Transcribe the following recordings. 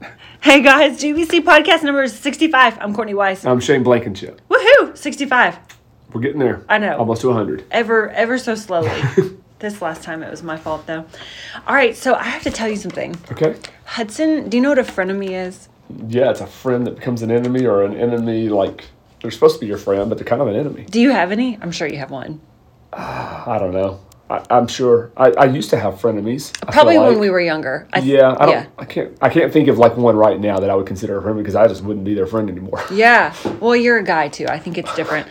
Hey guys, GBC podcast number is 65. I'm Courtney Weiss. I'm Shane Blankenship. Woohoo! 65. We're getting there. I know. Almost to 100. Ever, ever so slowly. this last time it was my fault though. All right, so I have to tell you something. Okay. Hudson, do you know what a frenemy is? Yeah, it's a friend that becomes an enemy or an enemy like they're supposed to be your friend, but they're kind of an enemy. Do you have any? I'm sure you have one. I don't know. I, I'm sure. I, I used to have frenemies. Probably when like. we were younger. I th- Yeah, I don't. Yeah. I can't. I can't think of like one right now that I would consider a friend because I just wouldn't be their friend anymore. Yeah. Well, you're a guy too. I think it's different.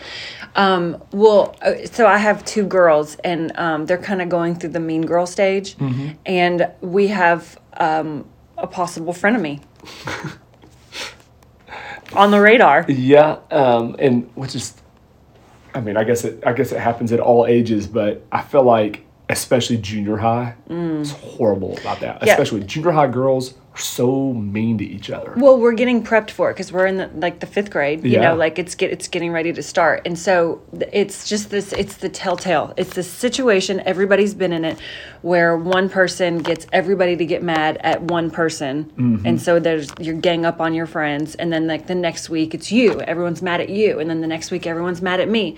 Um, well, uh, so I have two girls, and um, they're kind of going through the mean girl stage, Mm-hmm. and we have um, a possible frenemy on the radar. Yeah, um, and which is, I mean, I guess it. I guess it happens at all ages, but I feel like especially junior high, it's horrible about that. Mm. Yeah. Especially junior high girls are so mean to each other. Well, we're getting prepped for it because we're in the, like the fifth grade. You Yeah. know, like it's get it's getting ready to start, and so it's just this. It's the telltale. It's this situation. Everybody's been in it, where one person gets everybody to get mad at one person, Mm-hmm. and so there's you gang up on your friends, and then like the next week it's you. Everyone's mad at you, and then the next week everyone's mad at me,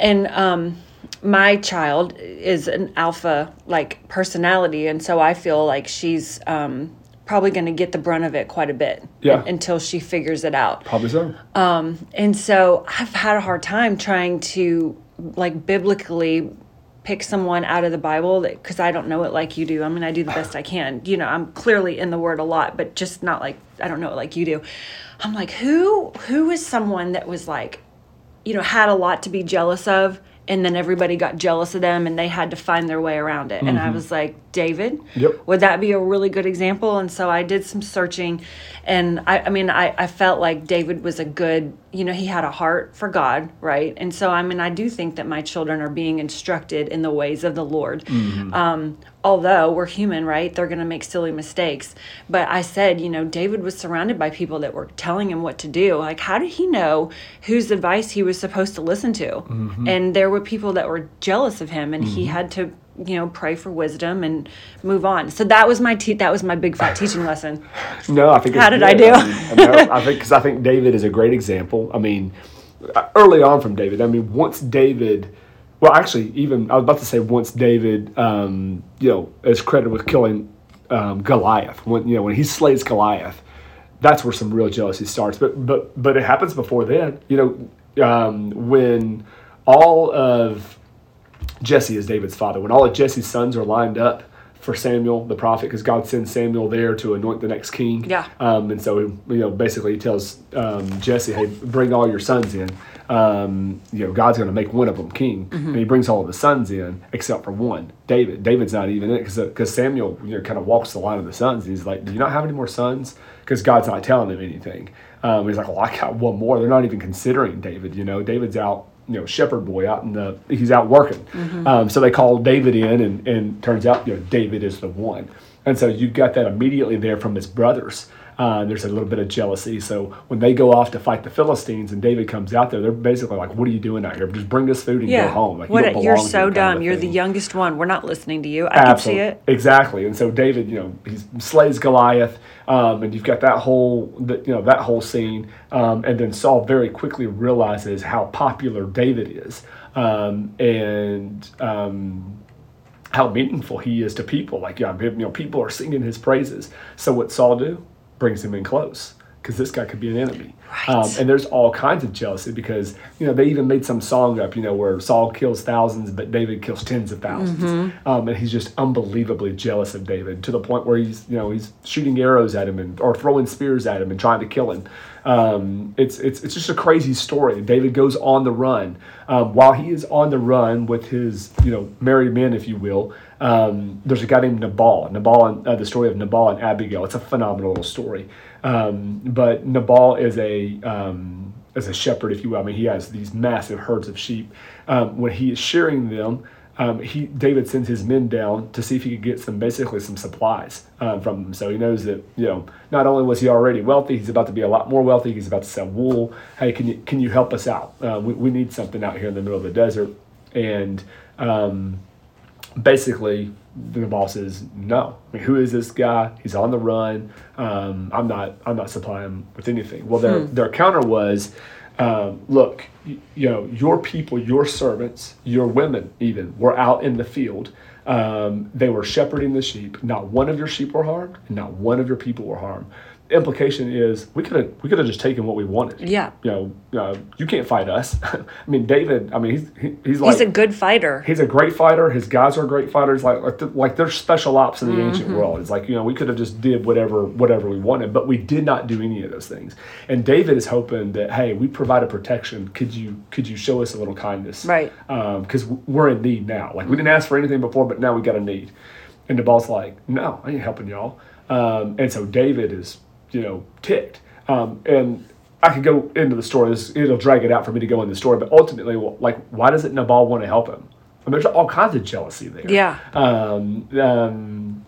and um my child is an alpha like personality and so i feel like she's um probably going to get the brunt of it quite a bit Yeah. until she figures it out Probably so. and so i've had a hard time trying to like biblically pick someone out of the bible because i don't know it like you do i mean i do the best i can you know i'm clearly in the word a lot but just not like i don't know it like you do i'm like who who is someone that was like you know had a lot to be jealous of and then everybody got jealous of them and they had to find their way around it. And i mm-hmm. was like david. Yep. would that be a really good example? And so i did some searching and i, I mean I, I felt like david was a good you know he had a heart for god right? And so i mean i do think that my children are being instructed in the ways of the lord. Mm-hmm. Um, although we're human right? They're going to make silly mistakes. But i said you know david was surrounded by people that were telling him what to do. Like how did he know whose advice he was supposed to listen to? Mm-hmm. And there were people that were jealous of him and he mm-hmm. had to you know pray for wisdom and move on so that was my te- that was my big fat teaching lesson No, I think. How did I do? I, mean, I I think because I think David is a great example. I mean, uh, early on from David. I mean, once David, well, actually, even I was about to say once David, um, you know, is credited with killing um, Goliath. When you know when he slays Goliath, that's where some real jealousy starts. But but but it happens before then. You know, um, when all of Jesse is David's father. When all of Jesse's sons are lined up for Samuel the prophet, because God sends Samuel there to anoint the next king. Yeah. Um, and so you know, basically, he tells um, Jesse, "Hey, bring all your sons in. Um, you know, God's going to make one of them king." And he brings all of the sons in except for one, David. David's not even in it because Samuel, you know, kind of walks the line of the sons. He's like, "Do you not have any more sons?" Because God's not telling him anything. Um, he's like, "Well, I got one more." They're not even considering David. You know, David's out you know shepherd boy out in the he's out working. Um, so they call david in and and turns out you know david is the one. And so you've got that immediately there from his brothers uh, there's a little bit of jealousy so when they go off to fight the philistines and david comes out there they're basically like what are you doing out here just bring us food and go home like, you what don't a- you're so here kind of dumb you're the youngest one we're not listening to you i can see it Exactly. And so David, you know, he slays Goliath, um, and you've got that whole, the, you know, that whole scene. Um, and then Saul very quickly realizes how popular David is, um, and um, how meaningful he is to people. Like, yeah, you know, people are singing his praises. So what Saul do? Brings him in close. Because this guy could be an enemy, Right. um, and there's all kinds of jealousy because you know they even made some song up, you know, where Saul kills thousands, but David kills tens of 1000s Mm-hmm. um, and he's just unbelievably jealous of David to the point where he's you know he's shooting arrows at him and or throwing spears at him and trying to kill him. Um, it's it's it's just a crazy story. David goes on the run um, while he is on the run with his you know merry men, if you will. Um, there's a guy named Nabal. Nabal, and, uh, the story of Nabal and Abigail. It's a phenomenal story. Um, but Nabal is a um, as a shepherd, if you will. I mean, he has these massive herds of sheep. Um, when he is shearing them, um, he David sends his men down to see if he could get some basically some supplies um, from them. So he knows that you know not only was he already wealthy, he's about to be a lot more wealthy. He's about to sell wool. Hey, can you can you help us out? Uh, we, we need something out here in the middle of the desert. And um, basically, the boss says, "No. I mean, who is this guy? He's on the run. Um, I'm not. I'm not supplying him with anything." Well, their their counter was, um, "Look, you, you know, your people, your servants, your women, even were out in the field. Um, they were shepherding the sheep. Not one of your sheep were harmed, and not one of your people were harmed." Implication is we could have we could have just taken what we wanted. Yeah. You know, uh, you can't fight us. I mean, David. I mean, he's he, he's like He's a good fighter. he's a great fighter. His guys are great fighters. Like like, the, like they're special ops in the ancient world. It's like you know we could have just did whatever whatever we wanted, but we did not do any of those things. And David is hoping that hey, we provided protection. Could you could you show us a little kindness? Right. Because we're in need now. Like we didn't ask for anything before, but now we got a need. And the boss like, no, I ain't helping y'all. Um, and so David is you know ticked. Um, and I could go into the story. This, it'll drag it out for me to go into the story, but ultimately, well, like, why doesn't Nabal want to help him? I mean, there's all kinds of jealousy there. Yeah. Um, um,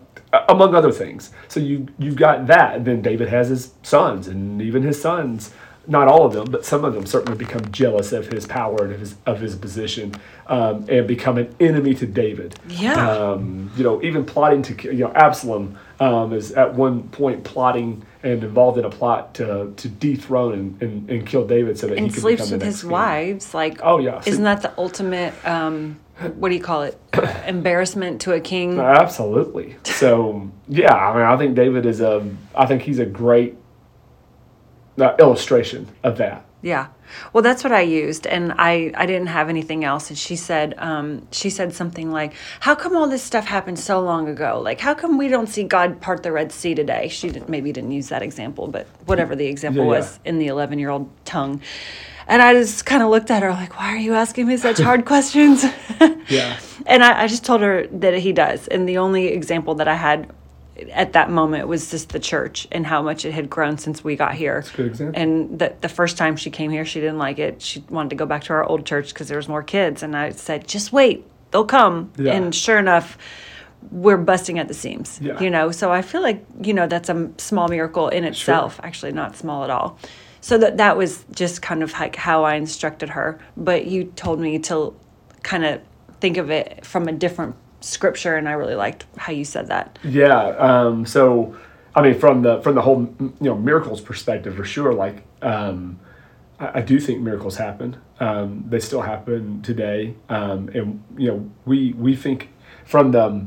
among other things. So you you've got that, and then David has his sons, and even his sons, not all of them, but some of them certainly become jealous of his power and of his of his position, um, and become an enemy to David. Yeah. Um, you know, even plotting to you know Absalom um, is at one point plotting and involved in a plot to to dethrone and, and, and kill David so that he and could sleeps with his king. wives. Like, Oh, yeah. isn't that the ultimate? Um, what do you call it? Embarrassment to a king. Absolutely. So yeah, I mean, I think David is a. I think he's a great uh, illustration of that. Yeah. Well, that's what I used, and I I didn't have anything else. And she said, um, she said something like, "How come all this stuff happened so long ago? Like, how come we don't see God part the Red Sea today?" She didn't, maybe didn't use that example, but whatever the example Yeah, yeah. was in the eleven year old tongue. And I just kind of looked at her like, "Why are you asking me such hard questions?" Yeah. And I, I just told her that he does. And the only example that I had at that moment was just the church and how much it had grown since we got here. That's a good example. And the, the first time she came here, she didn't like it. She wanted to go back to our old church because there was more kids. And I said, just wait, they'll come. Yeah. And sure enough, we're busting at the seams. Yeah. You know, so I feel like you know that's a small miracle in itself. Actually, not small at all. So that that was just kind of like how I instructed her. But you told me to kind of think of it from a different scripture, and I really liked how you said that. Yeah. Um, so, I mean, from the from the whole you know miracles perspective, for sure. Like, um, I, I do think miracles happen. Um, they still happen today, um, and you know, we we think from the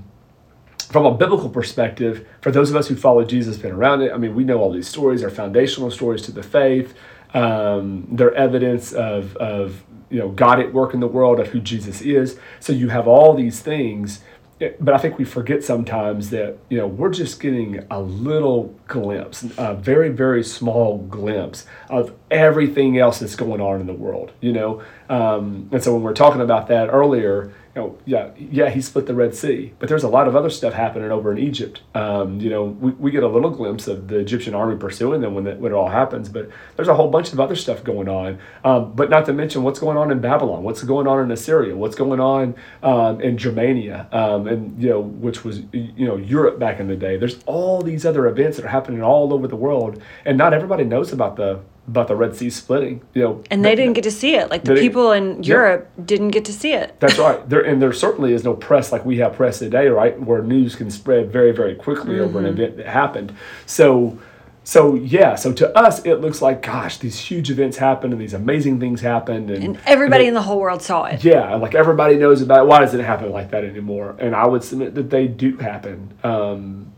from a biblical perspective, for those of us who follow Jesus, been around it. I mean, we know all these stories are foundational stories to the faith. Um, they're evidence of of you know God at work in the world of who Jesus is. So you have all these things, but I think we forget sometimes that you know we're just getting a little glimpse, a very very small glimpse of everything else that's going on in the world. You know, um, and so when we're talking about that earlier, know, yeah, yeah, he split the Red Sea, but there's a lot of other stuff happening over in Egypt. Um, you know, we, we get a little glimpse of the Egyptian army pursuing them when, when it all happens, but there's a whole bunch of other stuff going on. Um, but not to mention what's going on in Babylon, what's going on in Assyria, what's going on um, in Germania, um, and you know, which was you know Europe back in the day. There's all these other events that are happening all over the world, and not everybody knows about the about the Red Sea splitting. You know, And they didn't get to see it. Like the people in Europe didn't get to see it. That's right. There and there certainly is no press like we have press today, right? Where news can spread very, very quickly over Mm-hmm. an event that happened. So, so yeah. So to us, it looks like, gosh, these huge events happened and these amazing things happened, and, And everybody and in the whole world saw it. yeah, like everybody knows about. It. Why doesn't it happen like that anymore? And I would submit that they do happen. Um,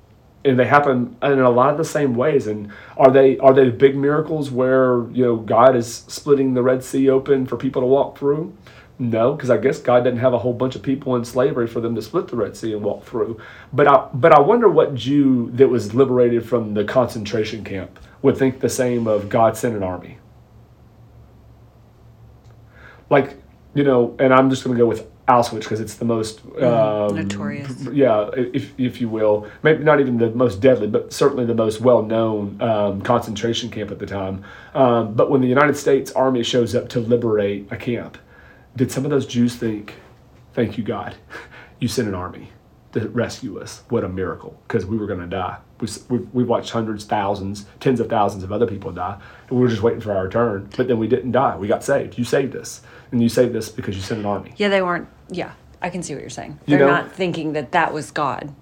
and they happen in a lot of the same ways. And are they are they big miracles where you know God is splitting the Red Sea open for people to walk through? No, because I guess God didn't have a whole bunch of people in slavery for them to split the Red Sea and walk through. But I but I wonder what Jew that was liberated from the concentration camp would think the same of God sent an army. Like you know, and I'm just going to go with Auschwitz because it's the most um, notorious. Yeah, if if you will, maybe not even the most deadly, but certainly the most well-known um, concentration camp at the time. Um, but when the United States Army shows up to liberate a camp, did some of those Jews think, "Thank you, God, you sent an army to rescue us? What a miracle!" Because we were going to die. We, we we watched hundreds, thousands, tens of thousands of other people die, and we were just waiting for our turn. But then we didn't die. We got saved. You saved us, and you saved us because you sent an army. Yeah, they weren't. Yeah, I can see what you're saying. You They're know? not thinking that that was God.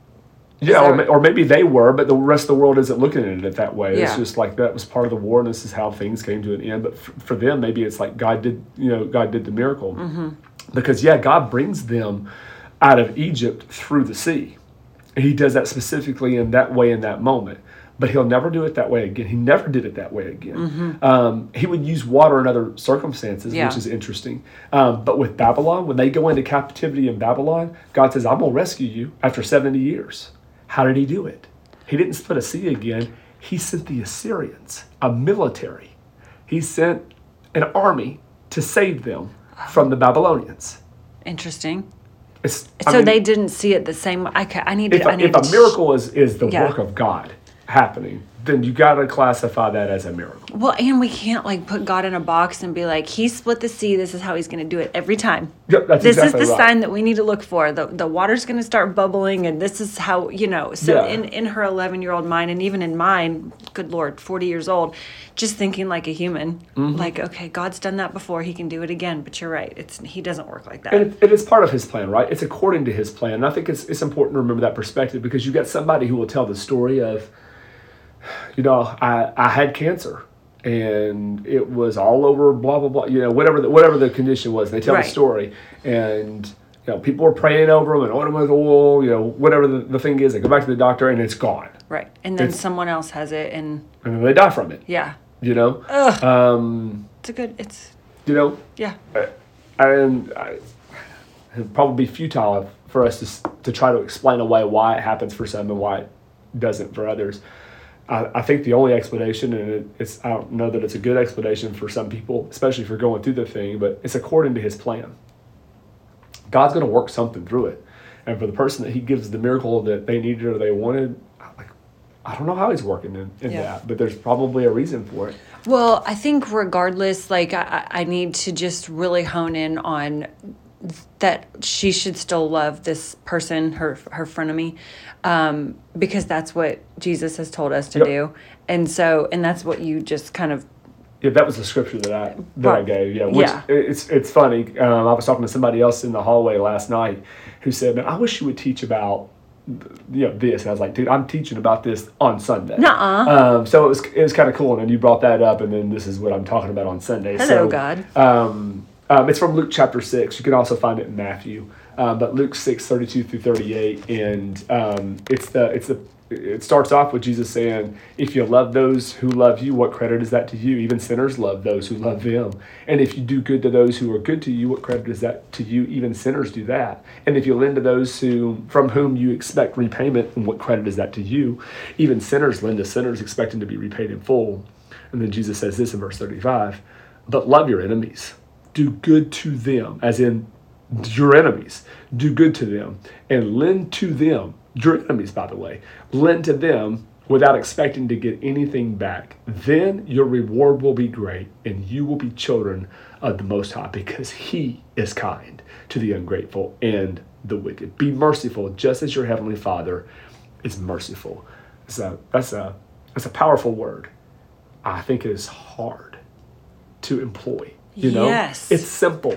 Yeah, or, or maybe they were, but the rest of the world isn't looking at it that way. Yeah. It's just like that was part of the war, and this is how things came to an end. But f- for them, maybe it's like God did, you know, God did the miracle, Mm-hmm. because yeah, God brings them out of Egypt through the sea. He does that specifically in that way in that moment. But he'll never do it that way again. He never did it that way again. Um, he would use water in other circumstances, Mm-hmm. Yeah. which is interesting. Um, but with Babylon, when they go into captivity in Babylon, God says, I'm going to rescue you after 70 years. How did he do it? He didn't split a sea again. He sent the Assyrians, a military. He sent an army to save them from the Babylonians. Interesting. So mean, they didn't see it the same. way. I, I need if, to. I a, need if a to sh- miracle is, is the Yeah. work of God happening, then you got to classify that as a miracle. Well, and we can't like put God in a box and be like, He split the sea. This is how He's going to do it every time. Yep, that's this exactly is the right. sign that we need to look for. The the water's going to start bubbling, and this is how you know. So Yeah. in in her eleven year old mind, and even in mine, good lord, forty years old, just thinking like a human. Mm-hmm. Like, okay, God's done that before. He can do it again. But you're right. It's He doesn't work like that. And it, it is part of his plan, right? It's according to his plan. And I think it's, it's important to remember that perspective because you've got somebody who will tell the story of, you know, I, I had cancer and it was all over, blah, blah, blah, you know, whatever the, whatever the condition was. They tell Right. the story. And, you know, people were praying over them and them with oil, you know, whatever the, the thing is. They go back to the doctor and it's gone. right. And then It's- someone else has it, and And then they die from it, yeah, you know? Ugh. Um, it's a good. It's you know, yeah. and I, it'd probably be futile for us to, to try to explain away why it happens for some and why it doesn't for others. I, I think the only explanation, and it, it's I don't know that it's a good explanation for some people, especially for going through the thing, but it's according to His plan. God's going to work something through it, and for the person that He gives the miracle that they needed or they wanted, like I don't know how He's working in, in Yeah. that, but there's probably a reason for it. Well, I think regardless, like I, I I need to just really hone in on that she should still love this person, her her frenemy, um, because that's what Jesus has told us to Yep. do, and so and that's what you just kind of Yeah, that was the scripture that I that I gave. Yeah, which Yeah. it's it's funny. Um, I was talking to somebody else in the hallway last night who said, "Man, I wish you would teach about." You know this, and I was like, "Dude, I'm teaching about this on Sunday." Nuh-uh. Um, so it was it was kind of cool, and then you brought that up, and then this is what I'm talking about on Sunday. Hello, so, God. Um, um, it's from Luke chapter six. You can also find it in Matthew, um, but Luke six thirty two through thirty eight, and um, it's the it's the it starts off with Jesus saying, "If you love those who love you, what credit is that to you? Even sinners love those who love them. And if you do good to those who are good to you, what credit is that to you? Even sinners do that. And if you lend to those who from whom you expect repayment, what credit is that to you? Even sinners lend to sinners, expecting to be repaid in full." And then Jesus says this in verse thirty-five: "But love your enemies." Do good to them, as in your enemies. Do good to them and lend to them, your enemies, by the way, lend to them without expecting to get anything back. Then your reward will be great and you will be children of the Most High because He is kind to the ungrateful and the wicked. Be merciful just as your Heavenly Father is merciful. So that's a, that's a powerful word. I think it is hard to employ. You know, Yes. it's simple.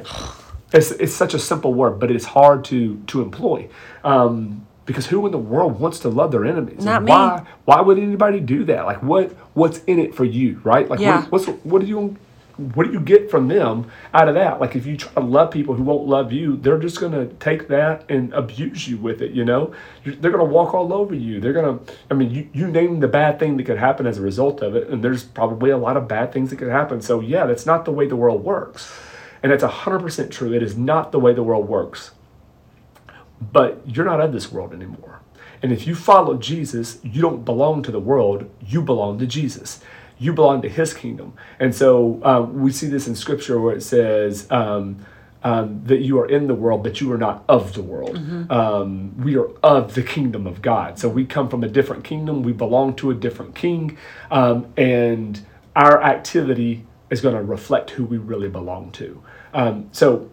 It's, it's such a simple word, but it's hard to to employ. Um, because who in the world wants to love their enemies? Not And me. why why would anybody do that? Like what what's in it for you, right? Like Yeah. what, what's what do you what do you get from them out of that? Like if you try to love people who won't love you, they're just gonna take that and abuse you with it. You know, they're gonna walk all over you. They're gonna, I mean, you you name the bad thing that could happen as a result of it, and there's probably a lot of bad things that could happen. So yeah, that's not the way the world works, and that's hundred percent true. It is not the way the world works. But you're not of this world anymore. And if you follow Jesus, you don't belong to the world, you belong to Jesus. You belong to his kingdom. And so um, we see this in scripture where it says um, um, that you are in the world, but you are not of the world. Um, we are of the kingdom of God. So we come from a different kingdom, we belong to a different king, um, and our activity is going to reflect who we really belong to. Um, so,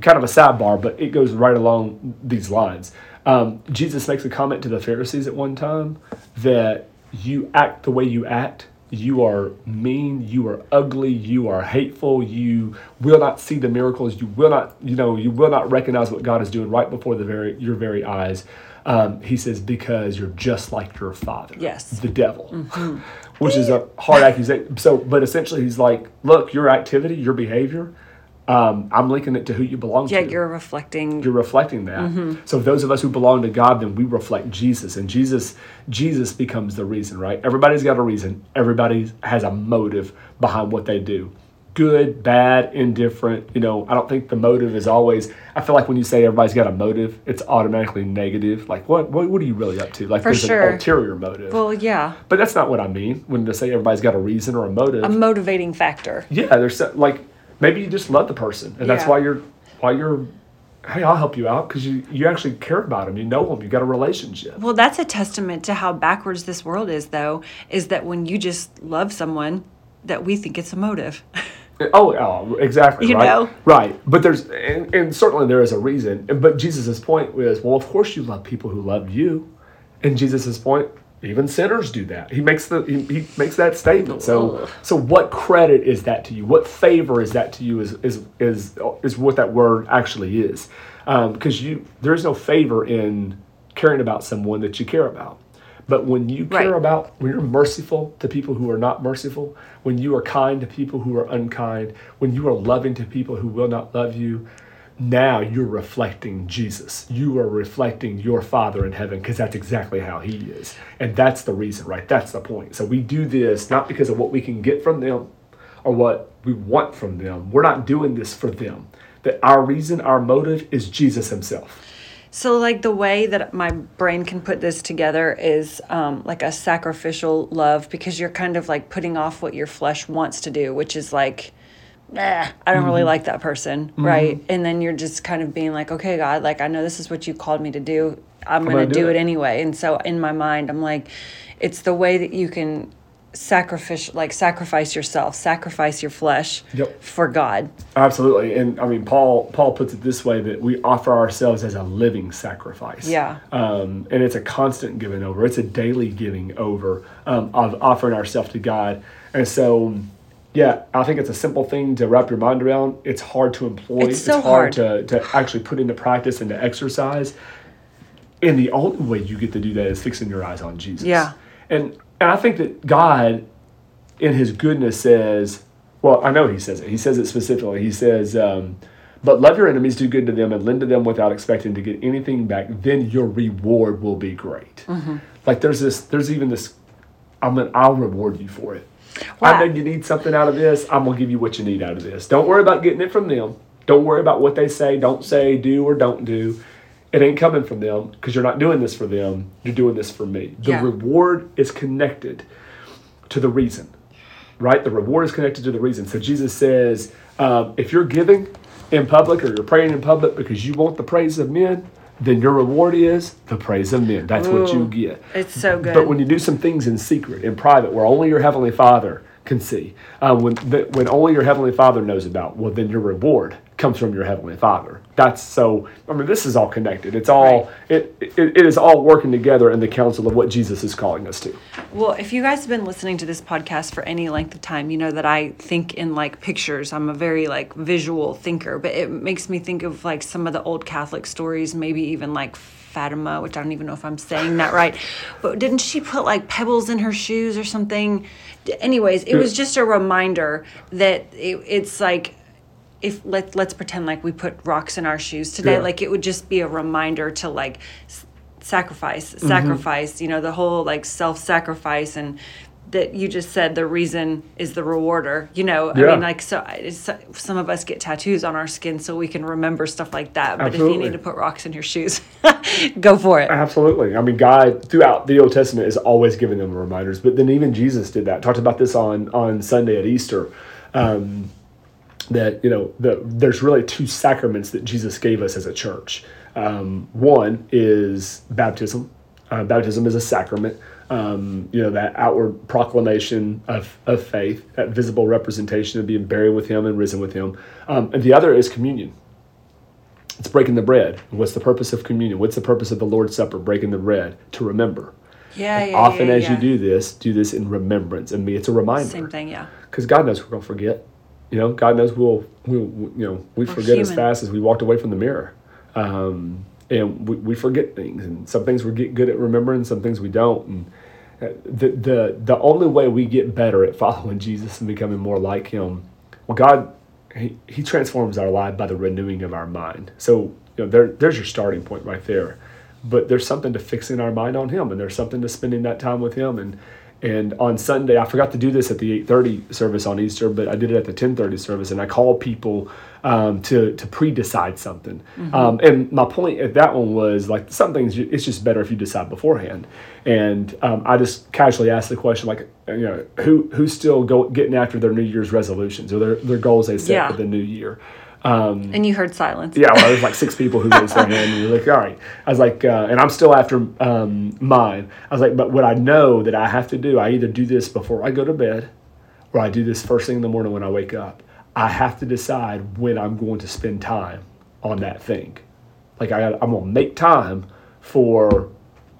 kind of a sidebar, but it goes right along these lines. Um, Jesus makes a comment to the Pharisees at one time that you act the way you act you are mean, you are ugly, you are hateful, you will not see the miracles, you will not, you know, you will not recognize what God is doing right before the very your very eyes. Um, he says, because you're just like your father. Yes. The devil. Which is a hard accusation. So, but essentially, he's like, look, your activity, your behavior, um, I'm linking it to who you belong Yeah, to Yeah, you're reflecting. you're reflecting that. So those of us who belong to God, then we reflect Jesus, and Jesus, Jesus becomes the reason, right? Everybody's got a reason. Everybody has a motive behind what they do. Good, bad, indifferent. You know, I don't think the motive is always. I feel like when you say everybody's got a motive, it's automatically negative. Like, what, what, what are you really up to? Like, For there's sure. an ulterior motive. well, yeah, but that's not what I mean when to say everybody's got a reason or a motive. a motivating factor. Yeah, there's like maybe you just love the person, and that's why you're why you're. Hey, I'll help you out because you you actually care about them. You know them. You got a relationship. Well, that's a testament to how backwards this world is, though, is that when you just love someone, that we think it's a motive. Oh, oh exactly. You right. know? Right. But there's and, and certainly there is a reason. But Jesus' point was, well, of course you love people who love you, and Jesus' point. Even sinners do that. He makes the he, he makes that statement. So so what credit is that to you? What favor is that to you? Is is is is what that word actually is? Um, because you there is no favor in caring about someone that you care about. But when you care Right. about, when you're merciful to people who are not merciful, when you are kind to people who are unkind, when you are loving to people who will not love you, now you're reflecting Jesus. You are reflecting your Father in heaven because that's exactly how He is. And that's the reason, right? That's the point. So we do this not because of what we can get from them or what we want from them. We're not doing this for them. That our reason, our motive is Jesus Himself. So, like the way that my brain can put this together is um, like a sacrificial love because you're kind of like putting off what your flesh wants to do, which is like, I don't really like that person, right? And then you're just kind of being like, okay, God, like I know this is what you called me to do. I'm, gonna going to do do it. it anyway. And so in my mind, I'm like, it's the way that you can sacrifice, like sacrifice yourself, sacrifice your flesh Yep. for God. Absolutely, and I mean Paul. Paul puts it this way that we offer ourselves as a living sacrifice. Yeah. um, and it's a constant giving over. It's a daily giving over um, of offering ourselves to God. And so, yeah, I think it's a simple thing to wrap your mind around. It's hard to employ. It's so hard, hard. to to actually put into practice and to exercise. And the only way you get to do that is fixing your eyes on Jesus. Yeah. And and I think that God, in His goodness, says, well, I know He says it. He says it specifically. He says, um, "But love your enemies, do good to them, and lend to them without expecting to get anything back. Then your reward will be great." Like there's this, there's even this. I'm gonna, I'll reward you for it. I know you need something out of this. I'm gonna give you what you need out of this. Don't worry about getting it from them. Don't worry about what they say. Don't say, do or don't do. It ain't coming from them because you're not doing this for them. You're doing this for me. The Yeah. reward is connected to the reason, right? The reward is connected to the reason. So Jesus says, um, if you're giving in public or you're praying in public because you want the praise of men, then your reward is the praise of men. That's what you get. It's so good. But when you do some things in secret, in private, where only your heavenly Father can see, uh, when the, when only your heavenly Father knows about, well, then your reward comes from your heavenly Father. That's so. I mean, this is all connected. It's all it, it it is all working together in the counsel of what Jesus is calling us to. Well, if you guys have been listening to this podcast for any length of time, you know that I think in like pictures. I'm a very like visual thinker, but it makes me think of like some of the old Catholic stories, maybe even like Fatima, which I don't even know if I'm saying that right. But didn't she put like pebbles in her shoes or something? Anyways, it was just a reminder that it, it's like if let let's pretend like we put rocks in our shoes today, Yeah. like it would just be a reminder to like s- sacrifice, Mm-hmm. sacrifice. You know, the whole like self-sacrifice and that you just said the reason is the rewarder. You know, I mean, like so, it's, some of us get tattoos on our skin so we can remember stuff like that. But if you need to put rocks in your shoes, go for it. Absolutely. I mean, God throughout the Old Testament is always giving them reminders, but then even Jesus did that. Talked about this on on Sunday at Easter. Um, that you know, the, there's really two sacraments that Jesus gave us as a church. Um, one is baptism. Uh, baptism is a sacrament. Um, you know that outward proclamation of, of faith, that visible representation of being buried with Him and risen with Him. Um, and the other is communion. It's breaking the bread. What's the purpose of communion? What's the purpose of the Lord's Supper? Breaking the bread to remember. Yeah, yeah, often yeah, as you do this, do this in remembrance of me. It's a reminder. Same thing, yeah. Because God knows we're gonna forget. You know, God knows we'll, we'll you know, we forget as fast as we walked away from the mirror. Um, and we, we forget things, and some things we get good at remembering, some things we don't. And uh, the the the only way we get better at following Jesus and becoming more like Him, well, God, He, he transforms our life by the renewing of our mind. So you know, there there's your starting point right there. But there's something to fixing our mind on Him, and there's something to spending that time with Him. And and on Sunday, I forgot to do this at the 8:30 service on Easter, but I did it at the 10:30 service, and I called people um, to to pre-decide something. Um, and my point at that one was like some things you- it's just better if you decide beforehand. And um, I just casually asked the question like, you know, who who's still go, getting after their New Year's resolutions or their their goals they set Yeah. for the new year. Um, And you heard silence. yeah, well, there's like six people who raised their hand, and you're like, all right. I was like, uh, and I'm still after um, mine. I was like, but what I know that I have to do, I either do this before I go to bed, or I do this first thing in the morning when I wake up. I have to decide when I'm going to spend time on that thing. Like I, I'm gonna make time for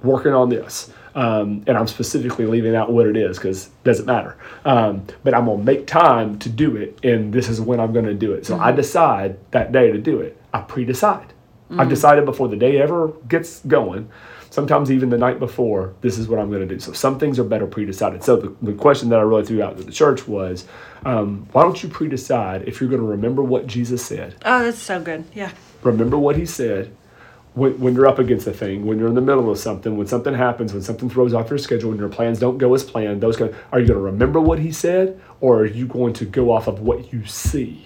working on this. Um, and I'm specifically leaving out what it is because it doesn't matter. Um, but I'm gonna make time to do it, and this is when I'm gonna do it. So I decide that day to do it. I pre-decide. I've decided before the day ever gets going. Sometimes even the night before, this is what I'm going to do. So some things are better pre-decided. So the, the question that I really threw out to the church was, um, why don't you pre-decide if you're going to remember what Jesus said, Oh, that's so good. Yeah. remember what he said when, when you're up against a thing, when you're in the middle of something, when something happens, when something throws off your schedule, when your plans don't go as planned, those kind are you going to remember what he said or are you going to go off of what you see?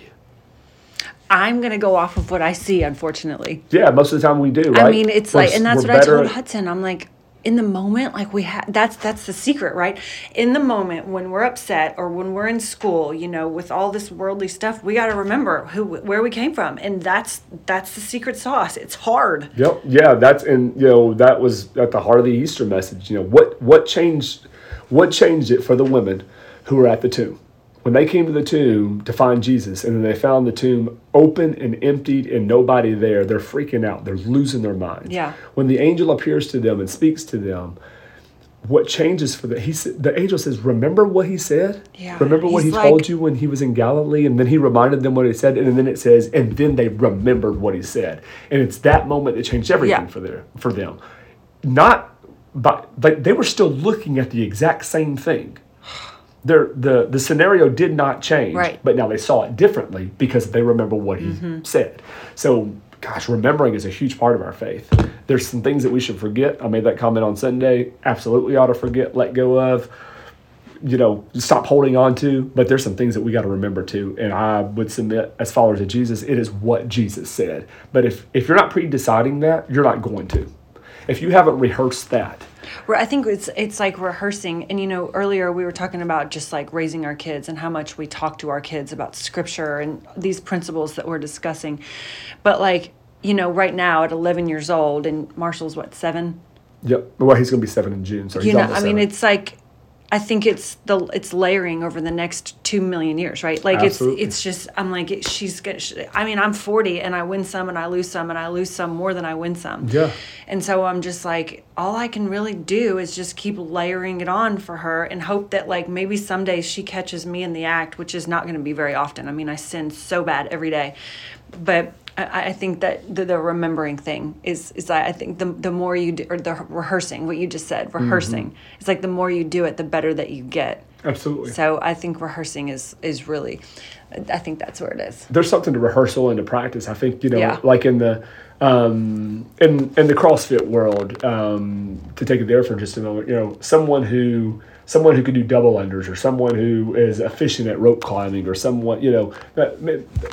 I'm going to go off of what I see, unfortunately. Yeah, most of the time we do, right? I mean, it's We're- like, and that's what I told Hudson. I'm like, in the moment, like we have, that's, that's the secret, right? In the moment when we're upset or when we're in school, you know, with all this worldly stuff, we got to remember who, where we came from. And that's, that's the secret sauce. It's hard. Yep. Yeah, that's and you know that was at the heart of the Easter message. You know what what changed what changed it for the women who were at the tomb when they came to the tomb to find Jesus and then they found the tomb open and emptied and nobody there. They're freaking out. They're losing their minds. Yeah. When the angel appears to them and speaks to them. What changes for the he the angel says, Remember what he said? Yeah, Remember what he he's told you when he was in Galilee? And then he reminded them what he said, and then it says, and then they remembered what he said. And it's that moment that changed everything Yeah. for their for them. Not but like they were still looking at the exact same thing. Their the the scenario did not change, Right. but now they saw it differently because they remember what he Mm-hmm. said. So, gosh, remembering is a huge part of our faith. There's some things that we should forget. I made that comment on Sunday. Absolutely ought to forget, let go of, you know, stop holding on to. But there's some things that we got to remember too. And I would submit, as followers of Jesus, it is what Jesus said. But if if you're not pre-deciding that, you're not going to. If you haven't rehearsed that, I think it's it's like rehearsing, and you know, earlier we were talking about just like raising our kids and how much we talk to our kids about scripture and these principles that we're discussing. But like, you know, right now at 11 years old, and Marshall's what seven. yep. Well, he's going to be seven in June, so he's You know, I mean, it's like. I think it's the it's layering over the next two million years, right? Like Absolutely. it's it's just I'm like it- she's gonna. She, I mean, I'm 40 and I win some and I lose some and I lose some more than I win some. Yeah. And so I'm just like, all I can really do is just keep layering it on for her and hope that like maybe someday she catches me in the act, which is not going to be very often. I mean, I sin so bad every day, but I, I think that the, the remembering thing is is I I think the the more you do, or the rehearsing, what you just said, rehearsing. It's like the more you do it, the better that you get. Absolutely. So I think rehearsing is is really, I think that's where it is. there's something to rehearsal and to practice. I think you know, Yeah. like in the um, in in the CrossFit world, um, to take it there for just a moment, you know, someone who someone who could do double unders, or someone who is efficient at rope climbing, or someone you know,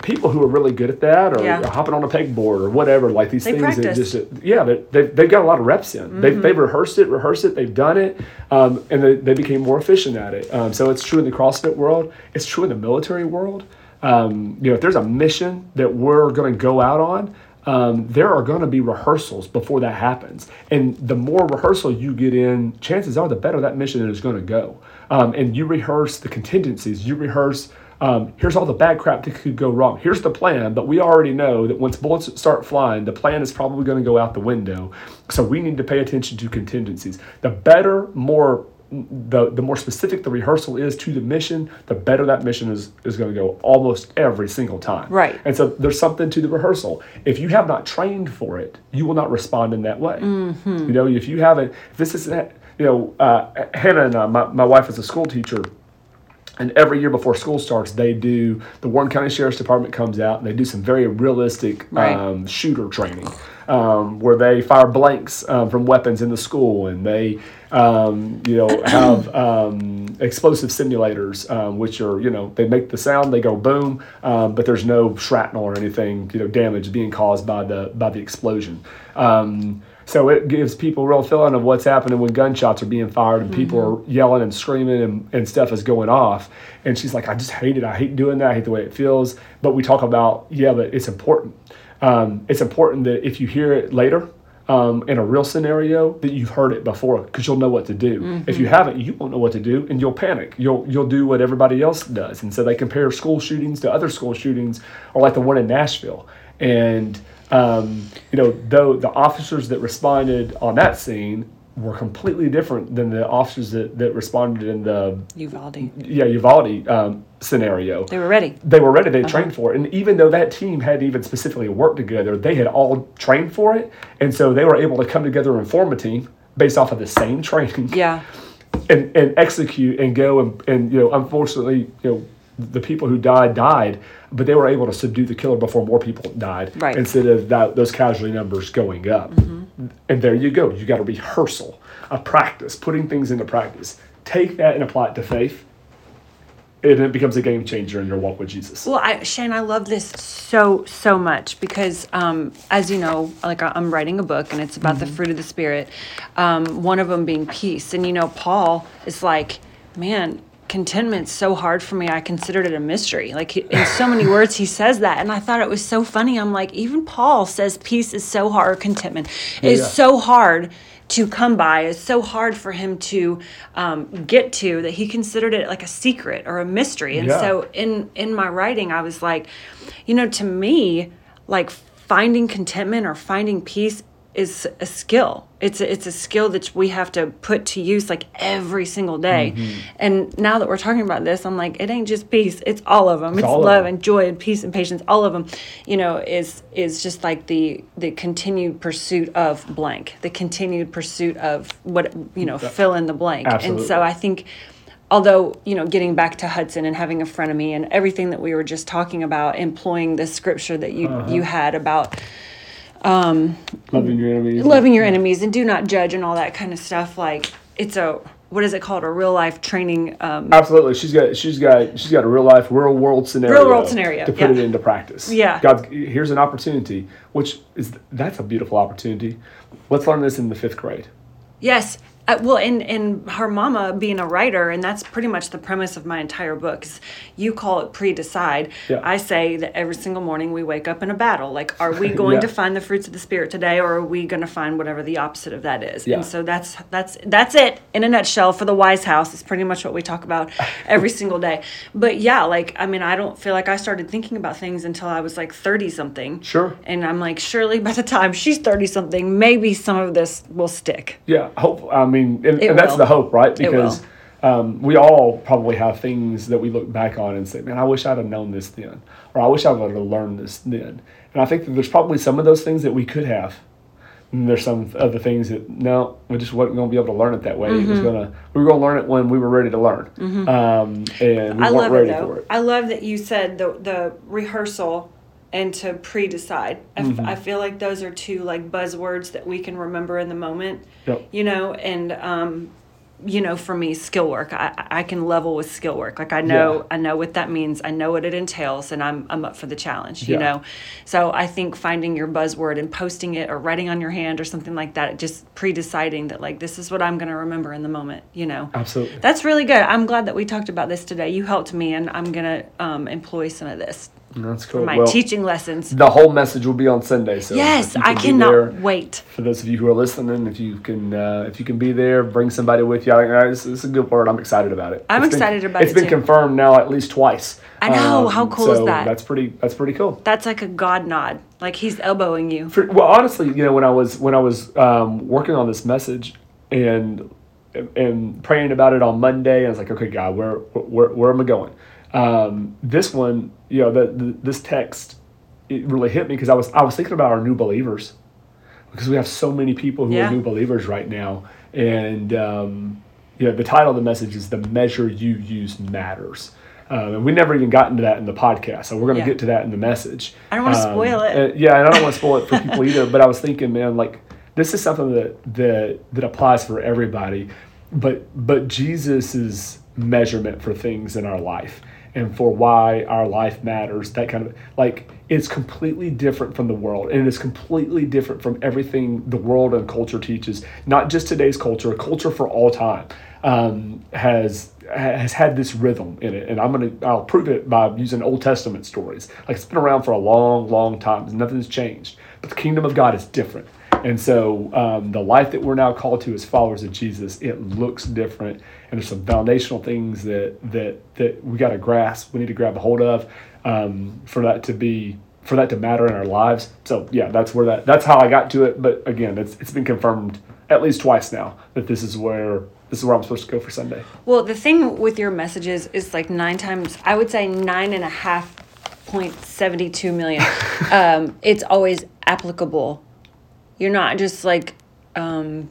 people who are really good at that, or Yeah. hopping on a pegboard, or whatever, like these They things that just yeah, they, they've, they've got a lot of reps in. They've, they've rehearsed it, rehearsed it, they've done it, um, and they, they became more efficient at it. Um, so it's true in the CrossFit world. It's true in the military world. Um, you know, if there's a mission that we're going to go out on, um, there are going to be rehearsals before that happens. And the more rehearsal you get in, chances are the better that mission is going to go. Um, and you rehearse the contingencies, you rehearse Um, here's all the bad crap that could go wrong. Here's the plan, but we already know that once bullets start flying, the plan is probably going to go out the window. So we need to pay attention to contingencies. The better, more the the more specific the rehearsal is to the mission, the better that mission is is going to go almost every single time. Right. And so there's something to the rehearsal. If you have not trained for it, you will not respond in that way. Mm-hmm. You know, if you haven't, if this is you know, uh, Hannah and uh, my my wife is a school teacher. And every year before school starts, they do the Warren County Sheriff's Department comes out and they do some very realistic Right. um, shooter training, um, where they fire blanks um, from weapons in the school, and they, um, you know, have um, explosive simulators, um, which are, you know, they make the sound, they go boom, um, but there's no shrapnel or anything, you know, damage being caused by the by the explosion. Um, so it gives people a real feeling of what's happening when gunshots are being fired and people are yelling and screaming and, and stuff is going off. And she's like, I just hate it. I hate doing that. I hate the way it feels. But we talk about, yeah, but it's important. Um, it's important that if you hear it later um, in a real scenario, that you've heard it before because you'll know what to do. If you haven't, you won't know what to do and you'll panic. You'll you'll do what everybody else does. And so they compare school shootings to other school shootings, or like the one in Nashville. And um, you know, though the officers that responded on that scene were completely different than the officers that, that responded in the Uvalde. yeah Uvalde um, scenario. They were ready. They were ready. They trained for it, and even though that team hadn't even specifically worked together, they had all trained for it, and so they were able to come together and form a team based off of the same training Yeah. and, and execute and go and, and you know unfortunately you know the people who died died but they were able to subdue the killer before more people died Right. instead of that, those casualty numbers going up. And there you go. You got a rehearsal a practice putting things into practice. Take that and apply it to faith and it becomes a game changer in your walk with jesus. Well, I, Shane, I love this so so much because, um, as you know, like I'm writing a book and it's about the fruit of the spirit. Um, one of them being peace, and you know, Paul is like, man, contentment's so hard for me. I considered it a mystery. Like in so many words, he says that, and I thought it was so funny. I'm like, even Paul says peace is so hard. Contentment is Yeah. so hard to come by is so hard for him to um, get to that he considered it like a secret or a mystery and Yeah. so in in my writing i was like you know to me like finding contentment or finding peace is a skill. It's a, it's a skill that we have to put to use like every single day. Mm-hmm. and now that we're talking about this i'm like it ain't just peace. It's all of them it's, of love them. and joy and peace and patience. All of them you know is is just like the the continued pursuit of blank the continued pursuit of what you know fill in the blank. And so i think although you know getting back to hudson and having a frenemy and everything that we were just talking about employing the scripture that you Uh-huh. you had about loving your enemies loving your enemies and do not judge and all that kind of stuff like it's a what is it called a real life training um Absolutely, she's got she's got she's got a real life, real world scenario, real world scenario, to put yeah. it into practice. Yeah. God, here's an opportunity, which is that's a beautiful opportunity. Let's learn this in the fifth grade. Yes. Uh, well, and, and her mama being a writer, and that's pretty much the premise of my entire book. Is you call it pre-decide. Yeah. I say that every single morning we wake up in a battle. Like, are we going Yeah. to find the fruits of the spirit today, or are we going to find whatever the opposite of that is? Yeah. And so that's that's that's it in a nutshell for the Wise House. It's pretty much what we talk about every single day. But yeah, like I mean, I don't feel like I started thinking about things until I was like thirty something. Sure. And I'm like, surely by the time she's thirty something, maybe some of this will stick. Yeah, hope. I mean, and, It and that's the hope, right? It. Because um, we all probably have things that we look back on and say, "Man, I wish I'd have known this then," or "I wish I would have learned this then." And I think that there's probably some of those things that we could have. And there's some other things that no, we just wasn't going to be able to learn it that way. Mm-hmm. was gonna we were going to learn it when we were ready to learn, um, and we I weren't love ready it for it. I love that you said the the rehearsal and to pre-decide. I, f- Mm-hmm. I feel like those are two like buzzwords that we can remember in the moment. Yep. You know, and um, you know, for me, skill work. I I can level with skill work. Like I know Yeah. I know what that means. I know what it entails, and I'm I'm up for the challenge. You Yeah. know, so I think finding your buzzword and posting it or writing on your hand or something like that, just pre-deciding that like this is what I'm going to remember in the moment. You know. Absolutely. That's really good. I'm glad that we talked about this today. You helped me, and I'm gonna um, employ some of this. That's cool. my Well, teaching lessons. the whole message will be on Sunday. So Yes, you I can cannot there- wait. For those of you who are listening, if you can, uh, if you can be there, bring somebody with you. I think it's, it's a good word. I'm excited about it. I'm It's been- excited about It's it It's been too. confirmed now at least twice. Um, I know. How cool is that? That's pretty. That's pretty cool. That's like a God nod. Like he's elbowing you. For, well, honestly, you know, when I was when I was um, working on this message and and praying about it on Monday, I was like, okay, God, where where, where am I going? Um, this one, you know, the, the, this text, it really hit me because I was I was thinking about our new believers because we have so many people who Yeah. are new believers right now, and um, you know, the title of the message is "The Measure You Use Matters." Um, and we never even got into that in the podcast, so we're going to Yeah. get to that in the message. I don't wanna spoil it. and- yeah, and I don't want to spoil it for people either. But I was thinking, man, like this is something that that that applies for everybody. But but Jesus's measurement for things in our life and for why our life matters, that kind of like it's completely different from the world, and it's completely different from everything the world and culture teaches. Not just today's culture, a culture for all time um, has has had this rhythm in it, and I'm gonna I'll prove it by using Old Testament stories. Like it's been around for a long, long time. Nothing's changed, but the kingdom of God is different. And so um, the life that we're now called to as followers of Jesus, it looks different, and there's some foundational things that that that we got to grasp. We need to grab a hold of um, for that to be for that to matter in our lives. So yeah, that's where that that's how I got to it. But again, it's it's been confirmed at least twice now that this is where this is where I'm supposed to go for Sunday. Well, the thing with your messages is like nine times, I would say nine and a half point seventy two million. um, it's always applicable. You're not just like, um,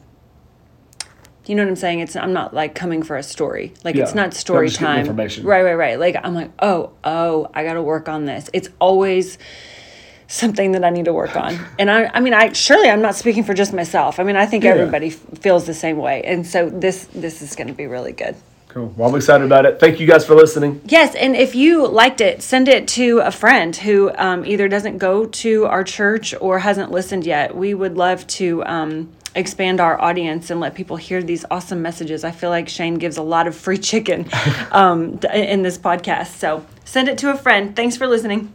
you know what I'm saying? It's I'm not like coming for a story. Like it's not story just time. information. Right, right, right. Like I'm like, oh, oh, I got to work on this. It's always something that I need to work on. And I, I mean, I surely I'm not speaking for just myself. I mean, I think Yeah. everybody f- feels the same way. And so this this is going to be really good. Cool. Well, I'm excited about it. Thank you guys for listening. Yes, and if you liked it, send it to a friend who um, either doesn't go to our church or hasn't listened yet. We would love to um, expand our audience and let people hear these awesome messages. I feel like Shane gives a lot of free chicken um, in this podcast. So send it to a friend. Thanks for listening.